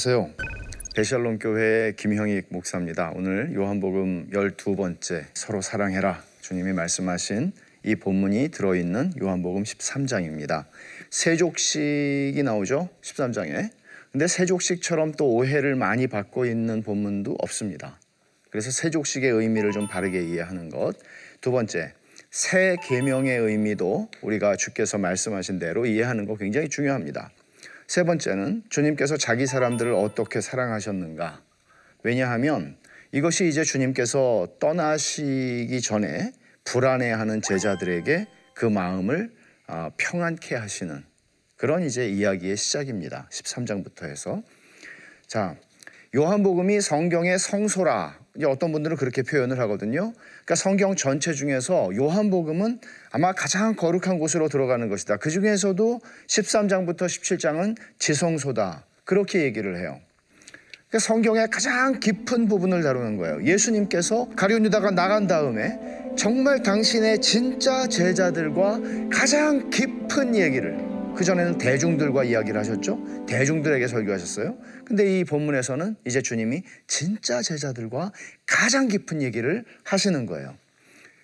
안녕하세요. 대샬롬 교회의 김형익 목사입니다. 오늘 요한복음 12번째 서로 사랑해라 주님이 말씀하신 이 본문이 들어있는 요한복음 13장입니다. 세족식이 나오죠. 13장에. 근데 세족식처럼 또 오해를 많이 받고 있는 본문도 없습니다. 그래서 세족식의 의미를 좀 바르게 이해하는 것. 두 번째, 새 계명의 의미도 우리가 주께서 말씀하신 대로 이해하는 거 굉장히 중요합니다. 세 번째는 주님께서 자기 사람들을 어떻게 사랑하셨는가. 왜냐하면 이것이 이제 주님께서 떠나시기 전에 불안해하는 제자들에게 그 마음을 아, 평안케 하시는 그런 이제 이야기의 시작입니다. 13장부터 해서. 자, 요한복음이 성경의 성소라. 어떤 분들은 그렇게 표현을 하거든요. 그러니까 성경 전체 중에서 요한복음은 아마 가장 거룩한 곳으로 들어가는 것이다. 그 중에서도 13장부터 17장은 지성소다. 그렇게 얘기를 해요. 그러니까 성경의 가장 깊은 부분을 다루는 거예요. 예수님께서 가룟 유다가 나간 다음에 정말 당신의 진짜 제자들과 가장 깊은 얘기를 그전에는 대중들과 이야기를 하셨죠. 대중들에게 설교하셨어요. 근데 이 본문에서는 이제 주님이 진짜 제자들과 가장 깊은 얘기를 하시는 거예요.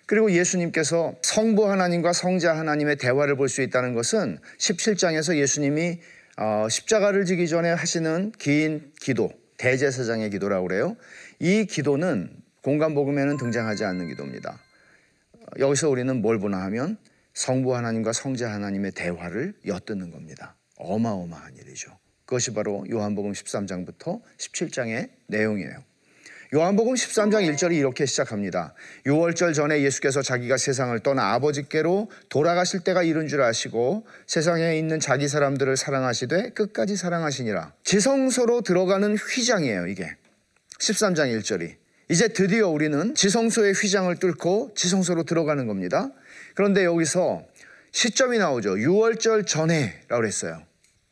그리고 예수님께서 성부 하나님과 성자 하나님의 대화를 볼 수 있다는 것은 17장에서 예수님이 어, 십자가를 지기 전에 하시는 긴 기도, 대제사장의 기도라고 그래요. 이 기도는 공간복음에는 등장하지 않는 기도입니다. 여기서 우리는 뭘 보나 하면 성부 하나님과 성자 하나님의 대화를 엿듣는 겁니다. 어마어마한 일이죠. 그것이 바로 요한복음 13장부터 17장의 내용이에요. 요한복음 13장 1절이 이렇게 시작합니다. 6월절 전에 예수께서 자기가 세상을 떠나 아버지께로 돌아가실 때가 이른 줄 아시고 세상에 있는 자기 사람들을 사랑하시되 끝까지 사랑하시니라. 지성소로 들어가는 휘장이에요, 이게. 13장 1절이. 이제 드디어 우리는 지성소의 휘장을 뚫고 지성소로 들어가는 겁니다. 그런데 여기서 시점이 나오죠. 6월절 전에라고 그랬어요.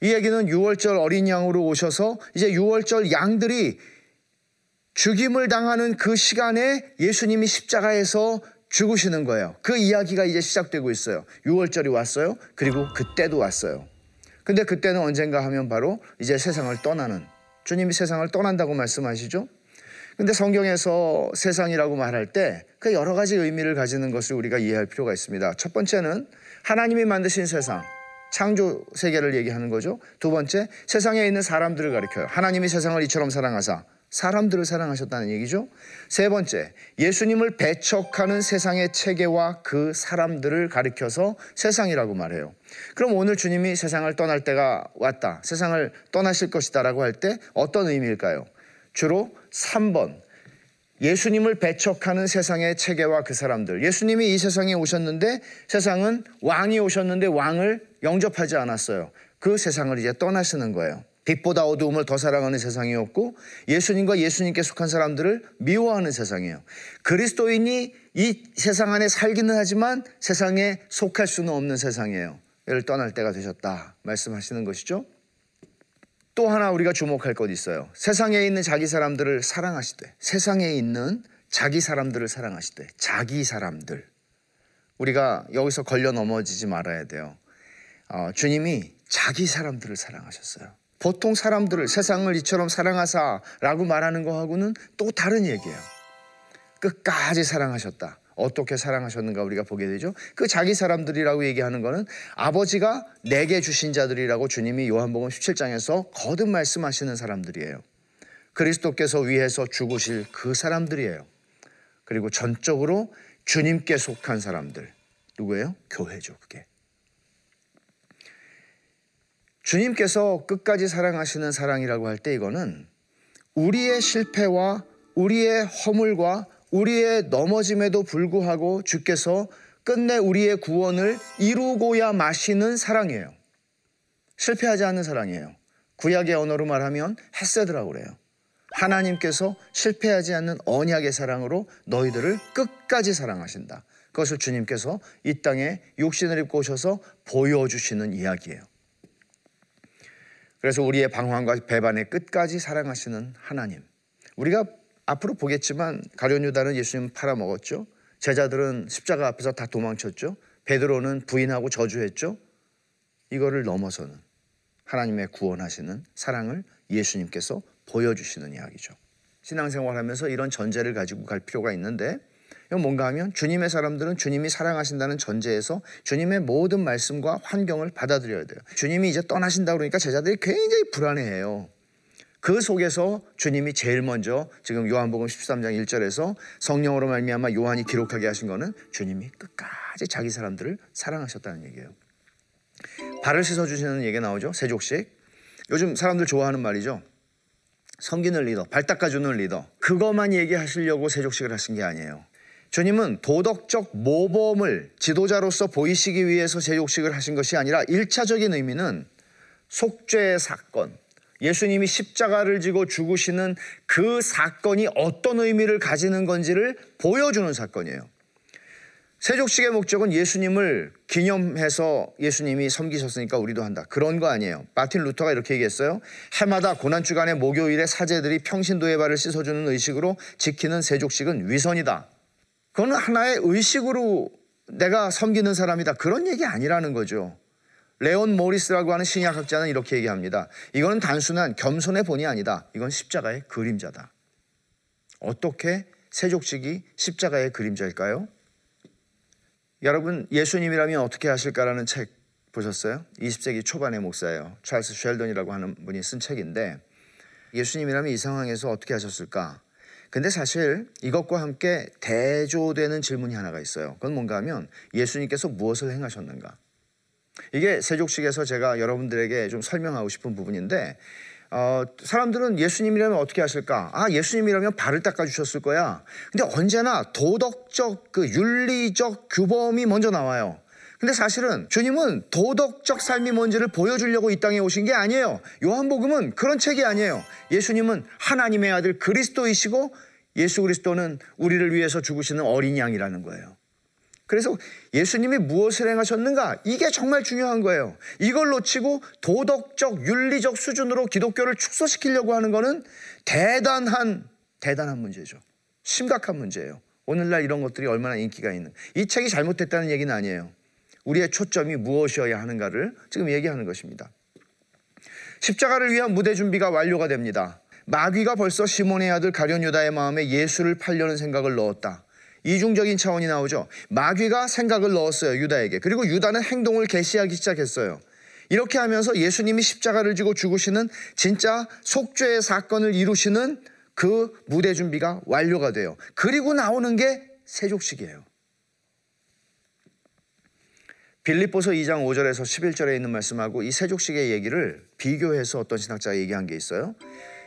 이 얘기는 6월절 어린 양으로 오셔서 이제 6월절 양들이 죽임을 당하는 그 시간에 예수님이 십자가에서 죽으시는 거예요. 그 이야기가 이제 시작되고 있어요. 6월절이 왔어요. 그리고 그때도 왔어요. 근데 그때는 언젠가 하면 바로 이제 세상을 떠나는 주님이 세상을 떠난다고 말씀하시죠. 근데 성경에서 세상이라고 말할 때 그 여러 가지 의미를 가지는 것을 우리가 이해할 필요가 있습니다. 첫 번째는 하나님이 만드신 세상, 창조 세계를 얘기하는 거죠. 두 번째, 세상에 있는 사람들을 가리켜요. 하나님이 세상을 이처럼 사랑하사 사람들을 사랑하셨다는 얘기죠. 세 번째, 예수님을 배척하는 세상의 체계와 그 사람들을 가리켜서 세상이라고 말해요. 그럼 오늘 주님이 세상을 떠날 때가 왔다. 세상을 떠나실 것이다라고 할 때 어떤 의미일까요? 주로 3번 예수님을 배척하는 세상의 체계와 그 사람들. 예수님이 이 세상에 오셨는데 세상은 왕이 오셨는데 왕을 영접하지 않았어요. 그 세상을 이제 떠나시는 거예요. 빛보다 어두움을 더 사랑하는 세상이었고 예수님과 예수님께 속한 사람들을 미워하는 세상이에요. 그리스도인이 이 세상 안에 살기는 하지만 세상에 속할 수는 없는 세상이에요. 를 떠날 때가 되셨다 말씀하시는 것이죠. 또 하나 우리가 주목할 것 있어요. 세상에 있는 자기 사람들을 사랑하시되 세상에 있는 자기 사람들을 사랑하시되 자기 사람들 우리가 여기서 걸려 넘어지지 말아야 돼요. 어, 주님이 자기 사람들을 사랑하셨어요. 보통 사람들을 세상을 이처럼 사랑하사라고 말하는 거하고는 또 다른 얘기예요. 끝까지 사랑하셨다. 어떻게 사랑하셨는가 우리가 보게 되죠. 그 자기 사람들이라고 얘기하는 것은 아버지가 내게 주신 자들이라고 주님이 요한복음 17장에서 거듭 말씀하시는 사람들이에요. 그리스도께서 위해서 죽으실 그 사람들이에요. 그리고 전적으로 주님께 속한 사람들. 누구예요? 교회죠, 그게. 주님께서 끝까지 사랑하시는 사랑이라고 할 때 이거는 우리의 실패와 우리의 허물과 우리의 넘어짐에도 불구하고 주께서 끝내 우리의 구원을 이루고야 마시는 사랑이에요. 실패하지 않는 사랑이에요. 구약의 언어로 말하면 헤세드라고 그래요. 하나님께서 실패하지 않는 언약의 사랑으로 너희들을 끝까지 사랑하신다. 그것을 주님께서 이 땅에 육신을 입고 오셔서 보여주시는 이야기예요. 그래서 우리의 방황과 배반의 끝까지 사랑하시는 하나님. 우리가 앞으로 보겠지만 가룟 유다는 예수님 팔아먹었죠. 제자들은 십자가 앞에서 다 도망쳤죠. 베드로는 부인하고 저주했죠. 이거를 넘어서는 하나님의 구원하시는 사랑을 예수님께서 보여주시는 이야기죠. 신앙생활하면서 이런 전제를 가지고 갈 필요가 있는데 이건 뭔가 하면 주님의 사람들은 주님이 사랑하신다는 전제에서 주님의 모든 말씀과 환경을 받아들여야 돼요. 주님이 이제 떠나신다 그러니까 제자들이 굉장히 불안해해요. 그 속에서 주님이 제일 먼저 지금 요한복음 13장 1절에서 성령으로 말미암아 요한이 기록하게 하신 거는 주님이 끝까지 자기 사람들을 사랑하셨다는 얘기예요. 발을 씻어 주시는 얘기 나오죠. 세족식. 요즘 사람들 좋아하는 말이죠. 섬기는 리더, 발 닦아주는 리더. 그것만 얘기하시려고 세족식을 하신 게 아니에요. 주님은 도덕적 모범을 지도자로서 보이시기 위해서 세족식을 하신 것이 아니라 1차적인 의미는 속죄의 사건, 예수님이 십자가를 지고 죽으시는 그 사건이 어떤 의미를 가지는 건지를 보여주는 사건이에요. 세족식의 목적은 예수님을 기념해서 예수님이 섬기셨으니까 우리도 한다. 그런 거 아니에요. 마틴 루터가 이렇게 얘기했어요. 해마다 고난주간의 목요일에 사제들이 평신도의 발을 씻어주는 의식으로 지키는 세족식은 위선이다. 그거는 하나의 의식으로 내가 섬기는 사람이다. 그런 얘기 아니라는 거죠. 레온 모리스라고 하는 신약학자는 이렇게 얘기합니다. 이거는 단순한 겸손의 본이 아니다. 이건 십자가의 그림자다. 어떻게 세족식이 십자가의 그림자일까요? 여러분 예수님이라면 어떻게 하실까라는 책 보셨어요? 20세기 초반의 목사예요. 찰스 쉘던이라고 하는 분이 쓴 책인데 예수님이라면 이 상황에서 어떻게 하셨을까? 근데 사실 이것과 함께 대조되는 질문이 하나가 있어요. 그건 뭔가 하면 예수님께서 무엇을 행하셨는가? 이게 세족식에서 제가 여러분들에게 좀 설명하고 싶은 부분인데 어, 사람들은 예수님이라면 어떻게 하실까? 아, 예수님이라면 발을 닦아주셨을 거야. 근데 언제나 도덕적, 그 윤리적 규범이 먼저 나와요. 근데 사실은 주님은 도덕적 삶이 뭔지를 보여주려고 이 땅에 오신 게 아니에요. 요한복음은 그런 책이 아니에요. 예수님은 하나님의 아들 그리스도이시고 예수 그리스도는 우리를 위해서 죽으시는 어린 양이라는 거예요. 그래서 예수님이 무엇을 행하셨는가? 이게 정말 중요한 거예요. 이걸 놓치고 도덕적, 윤리적 수준으로 기독교를 축소시키려고 하는 것은 대단한, 대단한 문제죠. 심각한 문제예요. 오늘날 이런 것들이 얼마나 인기가 있는. 이 책이 잘못됐다는 얘기는 아니에요. 우리의 초점이 무엇이어야 하는가를 지금 얘기하는 것입니다. 십자가를 위한 무대 준비가 완료가 됩니다. 마귀가 벌써 시몬의 아들 가련 유다의 마음에 예수를 팔려는 생각을 넣었다. 이중적인 차원이 나오죠. 마귀가 생각을 넣었어요. 유다에게. 그리고 유다는 행동을 개시하기 시작했어요. 이렇게 하면서 예수님이 십자가를 지고 죽으시는 진짜 속죄의 사건을 이루시는 그 무대 준비가 완료가 돼요. 그리고 나오는 게 세족식이에요. 빌립보서 2장 5절에서 11절에 있는 말씀하고 이 세족식의 얘기를 비교해서 어떤 신학자가 얘기한 게 있어요.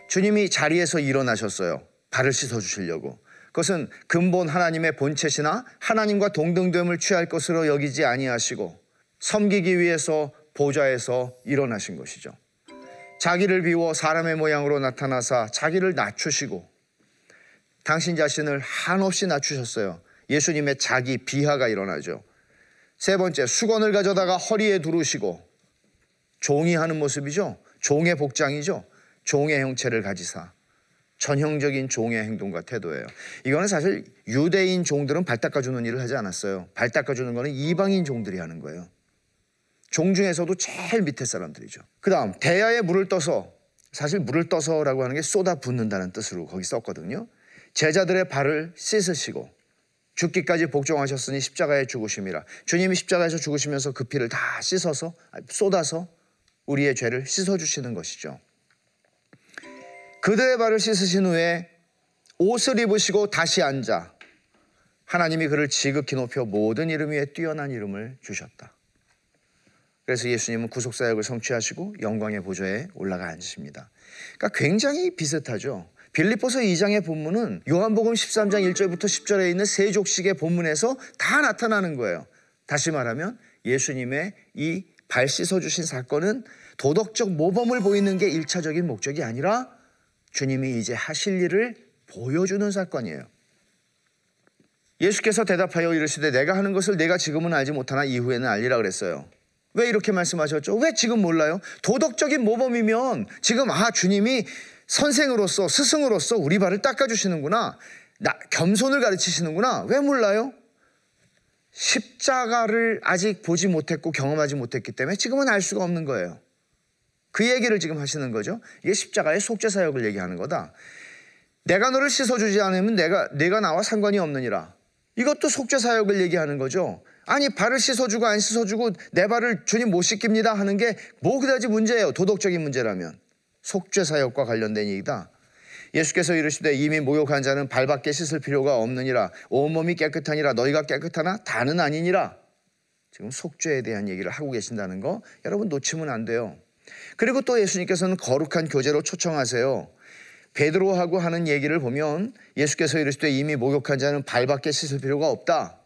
주님이 자리에서 일어나셨어요. 발을 씻어 주시려고. 그것은 근본 하나님의 본체시나 하나님과 동등됨을 취할 것으로 여기지 아니하시고 섬기기 위해서 보좌에서 일어나신 것이죠. 자기를 비워 사람의 모양으로 나타나사 자기를 낮추시고 당신 자신을 한없이 낮추셨어요. 예수님의 자기 비하가 일어나죠. 세 번째, 수건을 가져다가 허리에 두르시고 종이 하는 모습이죠. 종의 복장이죠. 종의 형체를 가지사 전형적인 종의 행동과 태도예요. 이거는 사실 유대인 종들은 발 닦아주는 일을 하지 않았어요. 발 닦아주는 거는 이방인 종들이 하는 거예요. 종 중에서도 제일 밑에 사람들이죠. 그 다음, 대야에 물을 떠서, 사실 물을 떠서라고 하는 게 쏟아 붓는다는 뜻으로 거기 썼거든요. 제자들의 발을 씻으시고, 죽기까지 복종하셨으니 십자가에 죽으심이라. 주님이 십자가에서 죽으시면서 그 피를 다 씻어서, 쏟아서 우리의 죄를 씻어 주시는 것이죠. 그들의 발을 씻으신 후에 옷을 입으시고 다시 앉아 하나님이 그를 지극히 높여 모든 이름 위에 뛰어난 이름을 주셨다. 그래서 예수님은 구속사역을 성취하시고 영광의 보좌에 올라가 앉으십니다. 그러니까 굉장히 비슷하죠. 빌립보서 2장의 본문은 요한복음 13장 1절부터 10절에 있는 세 족식의 본문에서 다 나타나는 거예요. 다시 말하면 예수님의 이 발 씻어 주신 사건은 도덕적 모범을 보이는 게 1차적인 목적이 아니라 주님이 이제 하실 일을 보여주는 사건이에요. 예수께서 대답하여 이르시되 내가 하는 것을 내가 지금은 알지 못하나 이후에는 알리라 그랬어요. 왜 이렇게 말씀하셨죠? 왜 지금 몰라요? 도덕적인 모범이면 지금 아 주님이 선생으로서 스승으로서 우리 발을 닦아주시는구나. 나, 겸손을 가르치시는구나. 왜 몰라요? 십자가를 아직 보지 못했고 경험하지 못했기 때문에 지금은 알 수가 없는 거예요. 그 얘기를 지금 하시는 거죠. 이게 십자가의 속죄 사역을 얘기하는 거다. 내가 너를 씻어주지 않으면 내가 내가 나와 상관이 없느니라. 이것도 속죄 사역을 얘기하는 거죠. 아니 발을 씻어주고 안 씻어주고 내 발을 주님 못 씻깁니다 하는 게 뭐 그다지 문제예요. 도덕적인 문제라면 속죄 사역과 관련된 얘기다. 예수께서 이르시되 이미 모욕한 자는 발밖에 씻을 필요가 없느니라 온몸이 깨끗하니라 너희가 깨끗하나 다는 아니니라. 지금 속죄에 대한 얘기를 하고 계신다는 거 여러분 놓치면 안 돼요. 그리고 또 예수님께서는 거룩한 교제로 초청하세요. 베드로하고 하는 얘기를 보면 예수께서 이르시되 이미 목욕한 자는 발밖에 씻을 필요가 없다.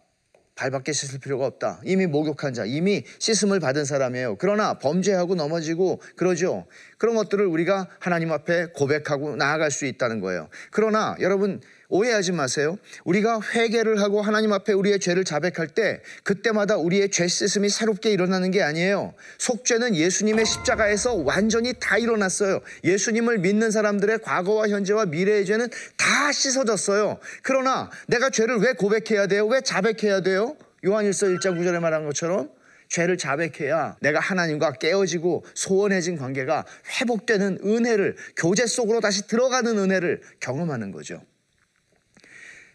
발밖에 씻을 필요가 없다. 이미 목욕한 자, 이미 씻음을 받은 사람이에요. 그러나 범죄하고 넘어지고 그러죠. 그런 것들을 우리가 하나님 앞에 고백하고 나아갈 수 있다는 거예요. 그러나 여러분 오해하지 마세요. 우리가 회개를 하고 하나님 앞에 우리의 죄를 자백할 때 그때마다 우리의 죄 씻음이 새롭게 일어나는 게 아니에요. 속죄는 예수님의 십자가에서 완전히 다 일어났어요. 예수님을 믿는 사람들의 과거와 현재와 미래의 죄는 다 씻어졌어요. 그러나 내가 죄를 왜 고백해야 돼요? 왜 자백해야 돼요? 요한일서 1장 9절에 말한 것처럼 죄를 자백해야 내가 하나님과 깨어지고 소원해진 관계가 회복되는 은혜를 교제 속으로 다시 들어가는 은혜를 경험하는 거죠.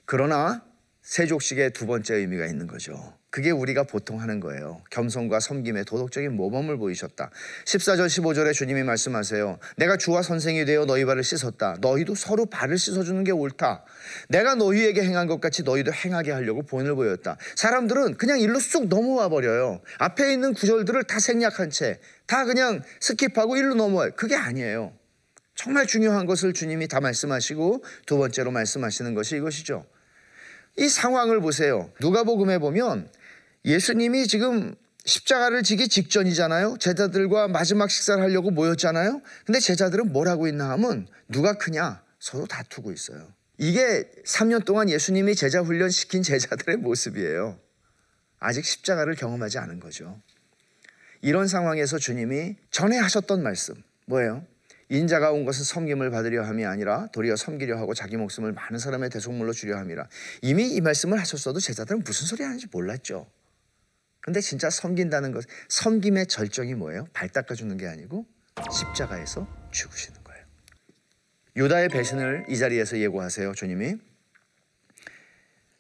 그러나 세족식의 두 번째 의미가 있는 거죠. 그게 우리가 보통 하는 거예요. 겸손과 섬김의 도덕적인 모범을 보이셨다. 14절 15절에 주님이 말씀하세요. 내가 주와 선생이 되어 너희 발을 씻었다. 너희도 서로 발을 씻어주는 게 옳다. 내가 너희에게 행한 것 같이 너희도 행하게 하려고 본을 보였다. 사람들은 그냥 일로 쑥 넘어와 버려요. 앞에 있는 구절들을 다 생략한 채 다 그냥 skip하고 일로 넘어와요. 그게 아니에요. 정말 중요한 것을 주님이 다 말씀하시고 두 번째로 말씀하시는 것이 이것이죠. 이 상황을 보세요. 누가복음에 보면 예수님이 지금 십자가를 지기 직전이잖아요. 제자들과 마지막 식사를 하려고 모였잖아요. 근데 제자들은 뭘 하고 있나 하면 누가 크냐 서로 다투고 있어요. 이게 3년 동안 예수님이 제자 훈련 시킨 제자들의 모습이에요. 아직 십자가를 경험하지 않은 거죠. 이런 상황에서 주님이 전에 하셨던 말씀 뭐예요? 인자가 온 것은 섬김을 받으려 함이 아니라 도리어 섬기려 하고 자기 목숨을 많은 사람의 대속물로 주려 함이라. 이미 이 말씀을 하셨어도 제자들은 무슨 소리 하는지 몰랐죠. 근데 진짜 섬긴다는 것, 섬김의 절정이 뭐예요? 발 닦아주는 게 아니고 십자가에서 죽으시는 거예요. 유다의 배신을 이 자리에서 예고하세요, 주님이.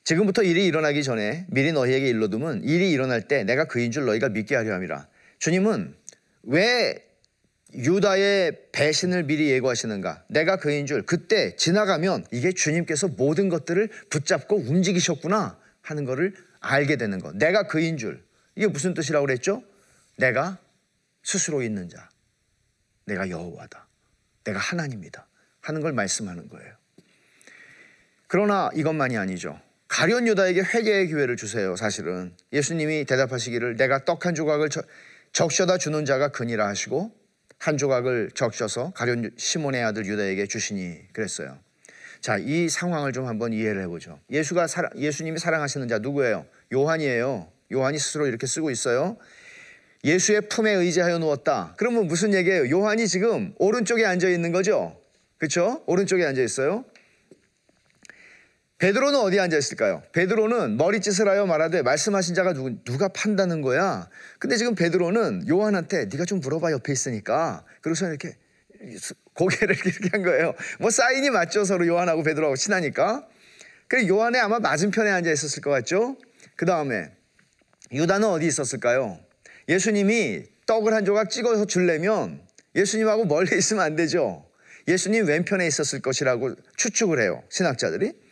지금부터 일이 일어나기 전에 미리 너희에게 일러두면 일이 일어날 때 내가 그인 줄 너희가 믿게 하려 함이라. 주님은 왜 유다의 배신을 미리 예고하시는가? 내가 그인 줄 그때 지나가면 이게 주님께서 모든 것들을 붙잡고 움직이셨구나 하는 것을 알게 되는 것. 내가 그인 줄. 이게 무슨 뜻이라고 그랬죠? 내가 스스로 있는 자. 내가 여호와다. 내가 하나님이다. 하는 걸 말씀하는 거예요. 그러나 이것만이 아니죠. 가련 유다에게 회개의 기회를 주세요. 사실은 예수님이 대답하시기를 내가 떡 한 조각을 적셔다 주는 자가 그니라 하시고 한 조각을 적셔서 가련 시몬의 아들 유다에게 주시니 그랬어요. 자, 이 상황을 좀 한번 이해를 해보죠. 예수가 사랑, 예수님이 사랑하시는 자 누구예요? 요한이에요. 요한이 스스로 이렇게 쓰고 있어요. 예수의 품에 의지하여 누웠다. 그러면 무슨 얘기예요? 요한이 지금 오른쪽에 앉아 있는 거죠? 그렇죠? 오른쪽에 앉아 있어요. 베드로는 어디 앉아 있을까요? 베드로는 머리짓을 하여 말하되 말씀하신 자가 누구, 누가 판다는 거야. 근데 지금 베드로는 요한한테 네가 좀 물어봐 옆에 있으니까. 그래서 이렇게 고개를 이렇게 한 거예요. 뭐 사인이 맞죠 서로 요한하고 베드로하고 친하니까. 그래 요한에 아마 맞은편에 앉아 있었을 것 같죠. 그 다음에 유다는 어디 있었을까요? 예수님이 떡을 한 조각 찍어서 줄려면 예수님하고 멀리 있으면 안 되죠. 예수님 왼편에 있었을 것이라고 추측을 해요. 신학자들이.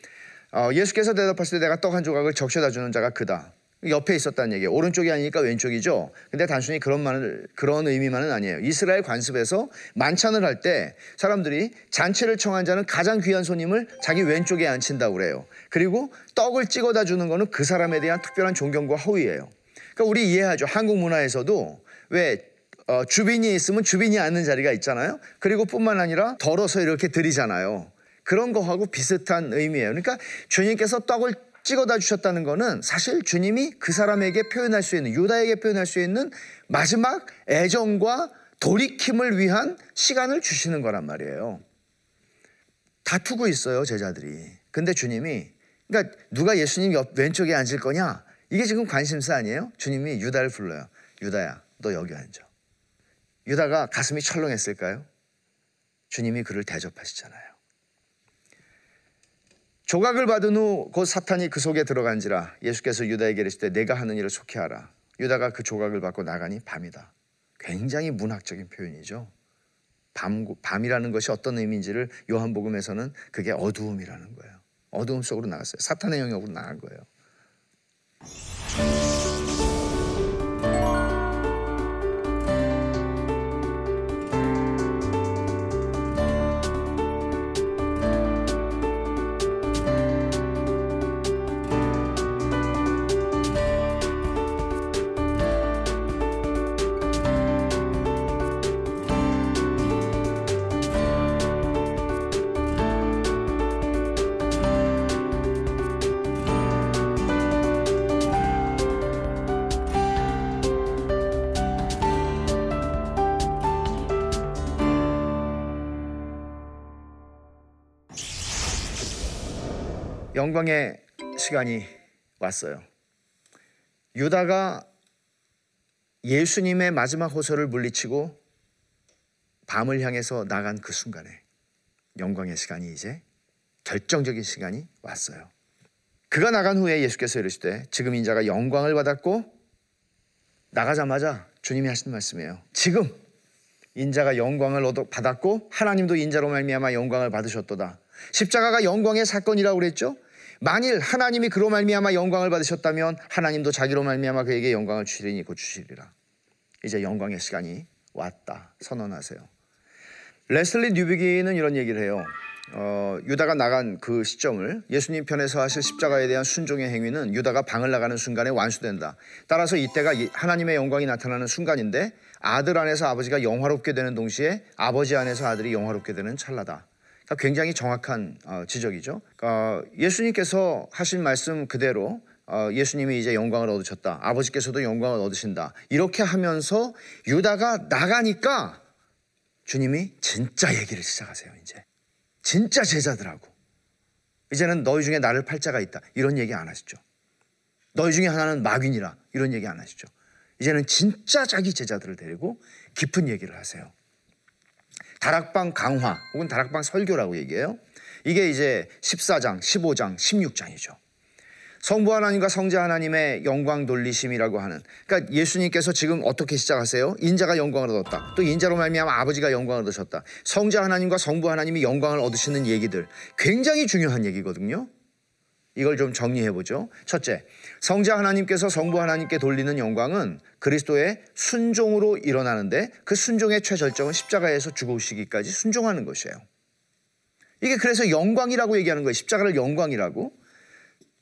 어, 예수께서 대답하실 때 내가 떡 한 조각을 적셔다 주는 자가 크다. 옆에 있었다는 얘기예요. 오른쪽이 아니니까 왼쪽이죠. 근데 단순히 그런 말 그런 의미만은 아니에요. 이스라엘 관습에서 만찬을 할 때 사람들이 잔치를 청한 자는 가장 귀한 손님을 자기 왼쪽에 앉힌다고 그래요. 그리고 떡을 찍어다 주는 거는 그 사람에 대한 특별한 존경과 허위예요. 그러니까 우리 이해하죠. 한국 문화에서도 왜 어, 주빈이 있으면 주빈이 앉는 자리가 있잖아요. 그리고 뿐만 아니라 덜어서 이렇게 드리잖아요. 그런 거하고 비슷한 의미예요. 그러니까 주님께서 떡을 찍어다 주셨다는 것은 사실 주님이 그 사람에게 표현할 수 있는 유다에게 표현할 수 있는 마지막 애정과 돌이킴을 위한 시간을 주시는 거란 말이에요. 다투고 있어요 제자들이. 근데 주님이 그러니까 누가 예수님 옆 왼쪽에 앉을 거냐 이게 지금 관심사 아니에요? 주님이 유다를 불러요. 유다야 너 여기 앉아. 유다가 가슴이 철렁했을까요? 주님이 그를 대접하시잖아요. 조각을 받은 후 곧 사탄이 그 속에 들어간지라 예수께서 유다에게 이르시되 내가 하는 일을 속히 하라. 유다가 그 조각을 받고 나가니 밤이다. 굉장히 문학적인 표현이죠. 밤, 밤이라는 것이 어떤 의미인지를 요한복음에서는 그게 어두움이라는 거예요. 어두움 속으로 나갔어요. 사탄의 영역으로 나간 거예요. 영광의 시간이 왔어요. 유다가 예수님의 마지막 호소를 물리치고 밤을 향해서 나간 그 순간에 영광의 시간이 이제 결정적인 시간이 왔어요. 그가 나간 후에 예수께서 이르시되 지금 인자가 영광을 받았고 나가자마자 주님이 하신 말씀이에요. 지금 인자가 영광을 받았고 하나님도 인자로 말미암아 영광을 받으셨도다. 십자가가 영광의 사건이라고 그랬죠. 만일 하나님이 그로 말미암아 영광을 받으셨다면 하나님도 자기로 말미암아 그에게 영광을 주시리니 곧 주시리라. 이제 영광의 시간이 왔다 선언하세요. 레슬리 뉴비기는 이런 얘기를 해요. 어, 유다가 나간 그 시점을 예수님 편에서 하실 십자가에 대한 순종의 행위는 유다가 방을 나가는 순간에 완수된다. 따라서 이때가 하나님의 영광이 나타나는 순간인데 아들 안에서 아버지가 영화롭게 되는 동시에 아버지 안에서 아들이 영화롭게 되는 찰나다. 그러니까 굉장히 정확한 어, 지적이죠. 그러니까 예수님께서 하신 말씀 그대로 어, 예수님이 이제 영광을 얻으셨다. 아버지께서도 영광을 얻으신다. 이렇게 하면서 유다가 나가니까 주님이 진짜 얘기를 시작하세요. 이제 진짜 제자들하고 이제는 너희 중에 나를 팔자가 있다. 이런 얘기 안 하시죠. 너희 중에 하나는 마귀니라. 이런 얘기 안 하시죠. 이제는 진짜 자기 제자들을 데리고 깊은 얘기를 하세요. 다락방 강화 혹은 다락방 설교라고 얘기해요. 이게 이제 14장, 15장, 16장이죠. 성부 하나님과 성자 하나님의 영광 돌리심이라고 하는 그러니까 예수님께서 지금 어떻게 시작하세요? 인자가 영광을 얻었다. 또 인자로 말미암아 아버지가 영광을 얻으셨다. 성자 하나님과 성부 하나님이 영광을 얻으시는 얘기들 굉장히 중요한 얘기거든요. 이걸 좀 정리해 보죠. 첫째, 성자 하나님께서 성부 하나님께 돌리는 영광은 그리스도의 순종으로 일어나는데 그 순종의 최절정은 십자가에서 죽으시기까지 순종하는 것이에요. 이게 그래서 영광이라고 얘기하는 거예요. 십자가를 영광이라고.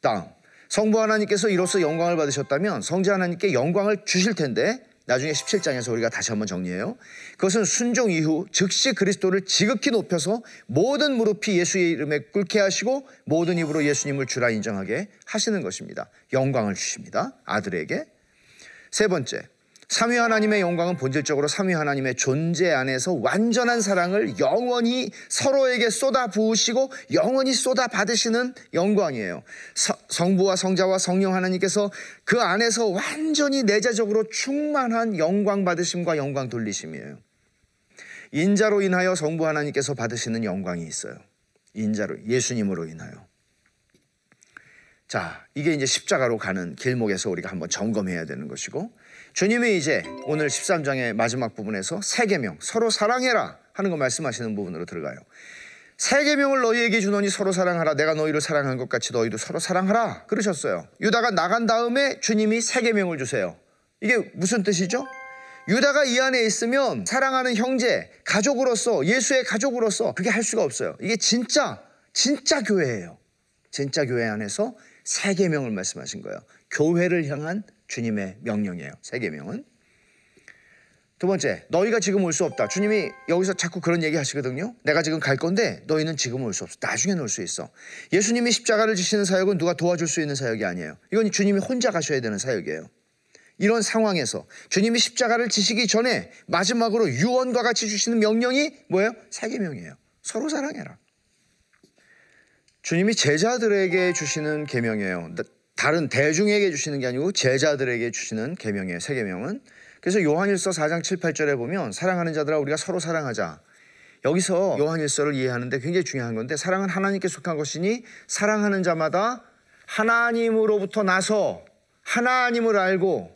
다음, 성부 하나님께서 이로써 영광을 받으셨다면 성자 하나님께 영광을 주실 텐데 나중에 17장에서 우리가 다시 한번 정리해요. 그것은 순종 이후 즉시 그리스도를 지극히 높여서 모든 무릎이 예수의 이름에 꿇게 하시고 모든 입으로 예수님을 주라 인정하게 하시는 것입니다. 영광을 주십니다. 아들에게. 세 번째, 삼위 하나님의 영광은 본질적으로 삼위 하나님의 존재 안에서 완전한 사랑을 영원히 서로에게 쏟아 부으시고 영원히 쏟아 받으시는 영광이에요. 서, 성부와 성자와 성령 하나님께서 그 안에서 완전히 내재적으로 충만한 영광 받으심과 영광 돌리심이에요. 인자로 인하여 성부 하나님께서 받으시는 영광이 있어요. 인자로 예수님으로 인하여. 자, 이게 이제 십자가로 가는 길목에서 우리가 한번 점검해야 되는 것이고 주님이 이제 오늘 13장의 마지막 부분에서 세 계명 서로 사랑해라 하는 거 말씀하시는 부분으로 들어가요. 세 계명을 너희에게 주노니 서로 사랑하라. 내가 너희를 사랑한 것 같이 너희도 서로 사랑하라. 그러셨어요. 유다가 나간 다음에 주님이 세 계명을 주세요. 이게 무슨 뜻이죠? 유다가 이 안에 있으면 사랑하는 형제, 가족으로서 예수의 가족으로서 그게 할 수가 없어요. 이게 진짜 진짜 교회예요. 진짜 교회 안에서 세 계명을 말씀하신 거예요. 교회를 향한 주님의 명령이에요. 세 계명은. 두 번째, 너희가 지금 올 수 없다. 주님이 여기서 자꾸 그런 얘기 하시거든요. 내가 지금 갈 건데 너희는 지금 올 수 없어. 나중에 올 수 있어. 예수님이 십자가를 지시는 사역은 누가 도와줄 수 있는 사역이 아니에요. 이건 주님이 혼자 가셔야 되는 사역이에요. 이런 상황에서 주님이 십자가를 지시기 전에 마지막으로 유언과 같이 주시는 명령이 뭐예요? 세계명이에요. 서로 사랑해라. 주님이 제자들에게 주시는 계명이에요. 다른 대중에게 주시는 게 아니고 제자들에게 주시는 계명이에요. 세 계명은 그래서 요한일서 4장 7, 8절에 보면 사랑하는 자들아 우리가 서로 사랑하자. 여기서 요한일서를 이해하는데 굉장히 중요한 건데 사랑은 하나님께 속한 것이니 사랑하는 자마다 하나님으로부터 나서 하나님을 알고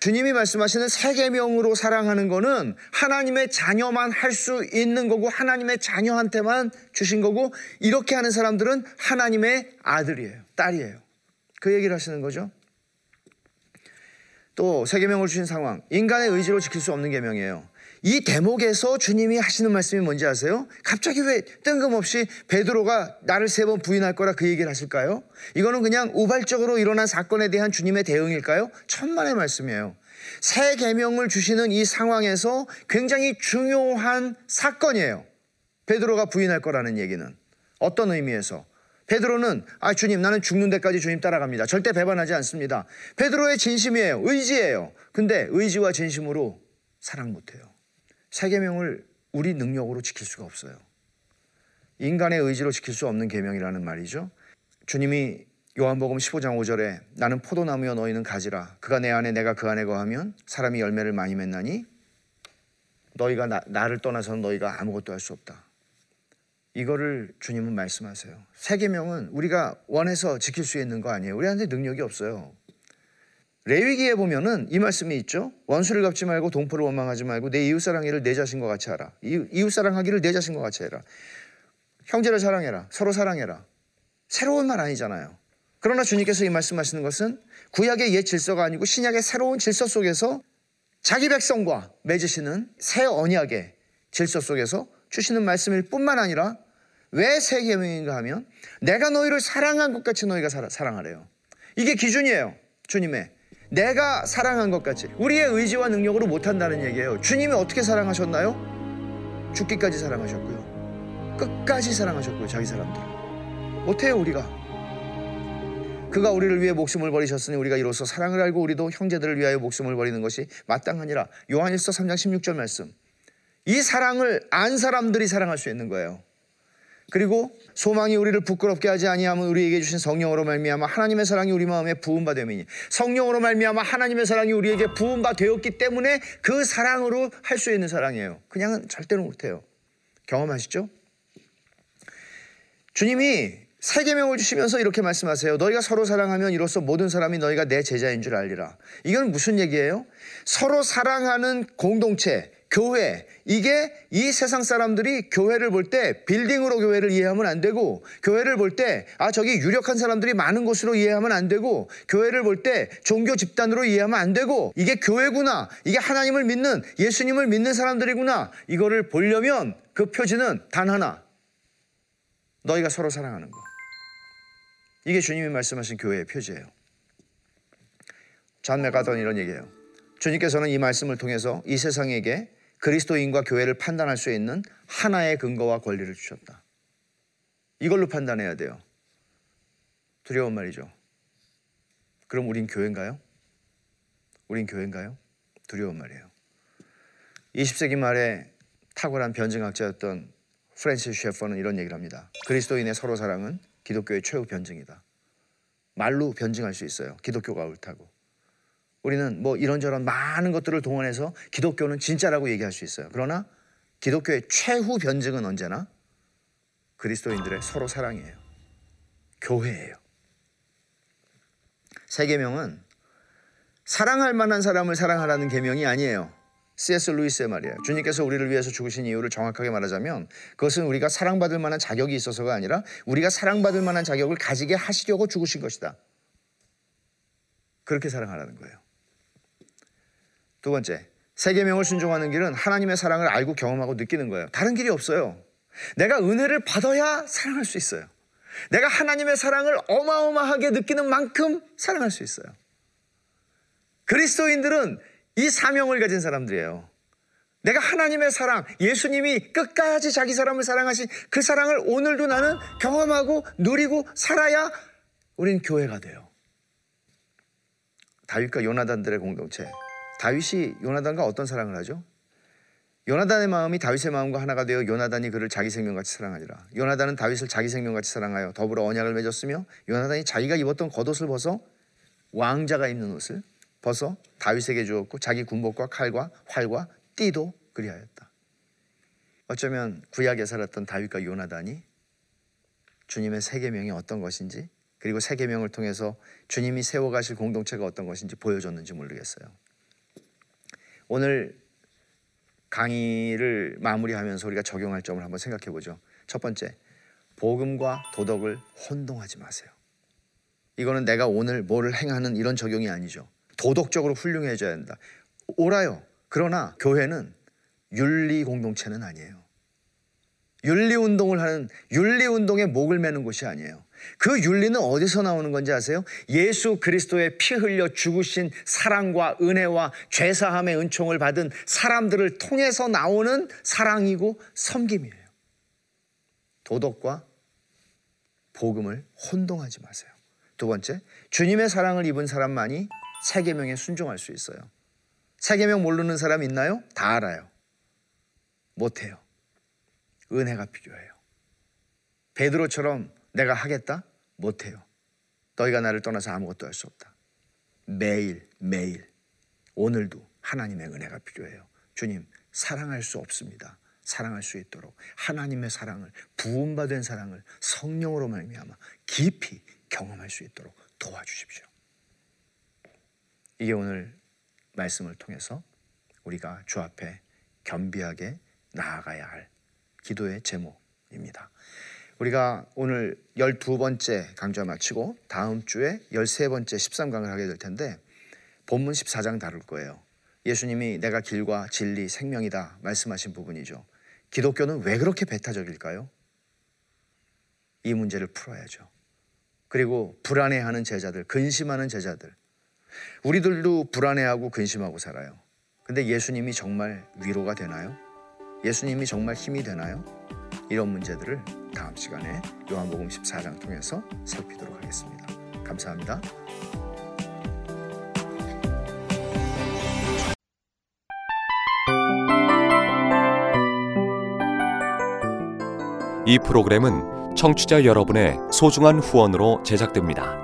주님이 말씀하시는 세 계명으로 사랑하는 거는 하나님의 자녀만 할 수 있는 거고 하나님의 자녀한테만 주신 거고 이렇게 하는 사람들은 하나님의 아들이에요. 딸이에요. 그 얘기를 하시는 거죠. 또 세 계명을 주신 상황. 인간의 의지로 지킬 수 없는 계명이에요. 이 대목에서 주님이 하시는 말씀이 뭔지 아세요? 갑자기 왜 뜬금없이 베드로가 나를 세 번 부인할 거라 그 얘기를 하실까요? 이거는 그냥 우발적으로 일어난 사건에 대한 주님의 대응일까요? 천만의 말씀이에요. 새 계명을 주시는 이 상황에서 굉장히 중요한 사건이에요. 베드로가 부인할 거라는 얘기는 어떤 의미에서 베드로는 아 주님 나는 죽는 데까지 주님 따라갑니다. 절대 배반하지 않습니다. 베드로의 진심이에요. 의지예요. 근데 의지와 진심으로 사랑 못해요. 세 계명을 우리 능력으로 지킬 수가 없어요. 인간의 의지로 지킬 수 없는 계명이라는 말이죠. 주님이 요한복음 15장 5절에 나는 포도나무여 너희는 가지라 그가 내 안에 내가 그 안에 거하면 사람이 열매를 많이 맺나니 너희가 나, 나를 떠나서는 너희가 아무것도 할 수 없다. 이거를 주님은 말씀하세요. 세 계명은 우리가 원해서 지킬 수 있는 거 아니에요. 우리한테 능력이 없어요. 레위기에 보면은 이 말씀이 있죠. 원수를 갚지 말고 동포를 원망하지 말고 내 이웃 사랑하기를 내 자신과 같이 하라. 이웃 사랑하기를 내 자신과 같이 해라. 형제를 사랑해라. 서로 사랑해라. 새로운 말 아니잖아요. 그러나 주님께서 이 말씀하시는 것은 구약의 옛 질서가 아니고 신약의 새로운 질서 속에서 자기 백성과 맺으시는 새 언약의 질서 속에서 주시는 말씀일 뿐만 아니라 왜새 계명인가 하면 내가 너희를 사랑한 것 같이 너희가 사랑하래요. 이게 기준이에요. 주님의 내가 사랑한 것 같이 우리의 의지와 능력으로 못한다는 얘기예요. 주님이 어떻게 사랑하셨나요? 죽기까지 사랑하셨고요. 끝까지 사랑하셨고요. 자기 사람들 못해요 우리가. 그가 우리를 위해 목숨을 버리셨으니 우리가 이로써 사랑을 알고 우리도 형제들을 위하여 목숨을 버리는 것이 마땅하니라. 요한일서 3장 16절 말씀. 이 사랑을 안 사람들이 사랑할 수 있는 거예요. 그리고 소망이 우리를 부끄럽게 하지 아니하면 우리에게 주신 성령으로 말미암아 하나님의 사랑이 우리 마음에 부음바 되이니 성령으로 말미암아 하나님의 사랑이 우리에게 부음바 되었기 때문에 그 사랑으로 할 수 있는 사랑이에요. 그냥은 절대로 못해요. 경험하시죠? 주님이 세계명을 주시면서 이렇게 말씀하세요. 너희가 서로 사랑하면 이로써 모든 사람이 너희가 내 제자인 줄 알리라. 이건 무슨 얘기예요? 서로 사랑하는 공동체, 교회 이게 이 세상 사람들이 교회를 볼 때 빌딩으로 교회를 이해하면 안 되고 교회를 볼 때 아 저기 유력한 사람들이 많은 곳으로 이해하면 안 되고 교회를 볼 때 종교 집단으로 이해하면 안 되고 이게 교회구나 이게 하나님을 믿는 예수님을 믿는 사람들이구나 이거를 보려면 그 표지는 단 하나 너희가 서로 사랑하는 거 이게 주님이 말씀하신 교회의 표지예요. 잔 메가던 이런 얘기예요. 주님께서는 이 말씀을 통해서 이 세상에게 그리스도인과 교회를 판단할 수 있는 하나의 근거와 권리를 주셨다. 이걸로 판단해야 돼요. 두려운 말이죠. 그럼 우린 교회인가요? 우린 교회인가요? 두려운 말이에요. 20세기 말에 탁월한 변증학자였던 프랜시스 셰퍼는 이런 얘기를 합니다. 그리스도인의 서로 사랑은 기독교의 최후 변증이다. 말로 변증할 수 있어요. 기독교가 옳다고. 우리는 뭐 이런저런 많은 것들을 동원해서 기독교는 진짜라고 얘기할 수 있어요. 그러나 기독교의 최후 변증은 언제나 그리스도인들의 서로 사랑이에요. 교회예요. 세 계명은 사랑할 만한 사람을 사랑하라는 계명이 아니에요. C.S. 루이스의 말이에요. 주님께서 우리를 위해서 죽으신 이유를 정확하게 말하자면 그것은 우리가 사랑받을 만한 자격이 있어서가 아니라 우리가 사랑받을 만한 자격을 가지게 하시려고 죽으신 것이다. 그렇게 사랑하라는 거예요. 두 번째, 세계명을 순종하는 길은 하나님의 사랑을 알고 경험하고 느끼는 거예요. 다른 길이 없어요. 내가 은혜를 받아야 사랑할 수 있어요. 내가 하나님의 사랑을 어마어마하게 느끼는 만큼 사랑할 수 있어요. 그리스도인들은 이 사명을 가진 사람들이에요. 내가 하나님의 사랑, 예수님이 끝까지 자기 사람을 사랑하신 그 사랑을 오늘도 나는 경험하고 누리고 살아야 우린 교회가 돼요. 다윗과 요나단들의 공동체. 다윗이 요나단과 어떤 사랑을 하죠? 요나단의 마음이 다윗의 마음과 하나가 되어 요나단이 그를 자기 생명같이 사랑하니라. 요나단은 다윗을 자기 생명같이 사랑하여 더불어 언약을 맺었으며 요나단이 자기가 입었던 겉옷을 벗어 왕자가 입는 옷을 벗어 다윗에게 주었고 자기 군복과 칼과 활과 띠도 그리하였다. 어쩌면 구약에 살았던 다윗과 요나단이 주님의 세계명이 어떤 것인지 그리고 세계명을 통해서 주님이 세워가실 공동체가 어떤 것인지 보여줬는지 모르겠어요. 오늘 강의를 마무리하면서 우리가 적용할 점을 한번 생각해 보죠. 첫 번째, 복음과 도덕을 혼동하지 마세요. 이거는 내가 오늘 뭐를 행하는 이런 적용이 아니죠. 도덕적으로 훌륭해져야 한다. 옳아요. 그러나 교회는 윤리 공동체는 아니에요. 윤리 운동을 하는 윤리 운동에 목을 매는 곳이 아니에요. 그 윤리는 어디서 나오는 건지 아세요? 예수 그리스도의 피 흘려 죽으신 사랑과 은혜와 죄사함의 은총을 받은 사람들을 통해서 나오는 사랑이고 섬김이에요. 도덕과 복음을 혼동하지 마세요. 두 번째, 주님의 사랑을 입은 사람만이 세계명에 순종할 수 있어요. 세계명 모르는 사람 있나요? 다 알아요. 못해요. 은혜가 필요해요. 베드로처럼 내가 하겠다? 못해요. 너희가 나를 떠나서 아무것도 할 수 없다. 매일 매일 오늘도 하나님의 은혜가 필요해요. 주님 사랑할 수 없습니다. 사랑할 수 있도록 하나님의 사랑을 부음받은 사랑을 성령으로 말미암아 깊이 경험할 수 있도록 도와주십시오. 이게 오늘 말씀을 통해서 우리가 주 앞에 겸비하게 나아가야 할 기도의 제목입니다. 우리가 오늘 12번째 강좌 마치고 다음 주에 13번째 13강을 하게 될 텐데 본문 14장 다룰 거예요. 예수님이 내가 길과 진리 생명이다 말씀하신 부분이죠. 기독교는 왜 그렇게 배타적일까요? 이 문제를 풀어야죠. 그리고 불안해하는 제자들, 근심하는 제자들. 우리들도 불안해하고 근심하고 살아요. 근데 예수님이 정말 위로가 되나요? 예수님이 정말 힘이 되나요? 이런 문제들을 다음 시간에 요한복음 14장 통해서 살피도록 하겠습니다. 감사합니다. 이 프로그램은 청취자 여러분의 소중한 후원으로 제작됩니다.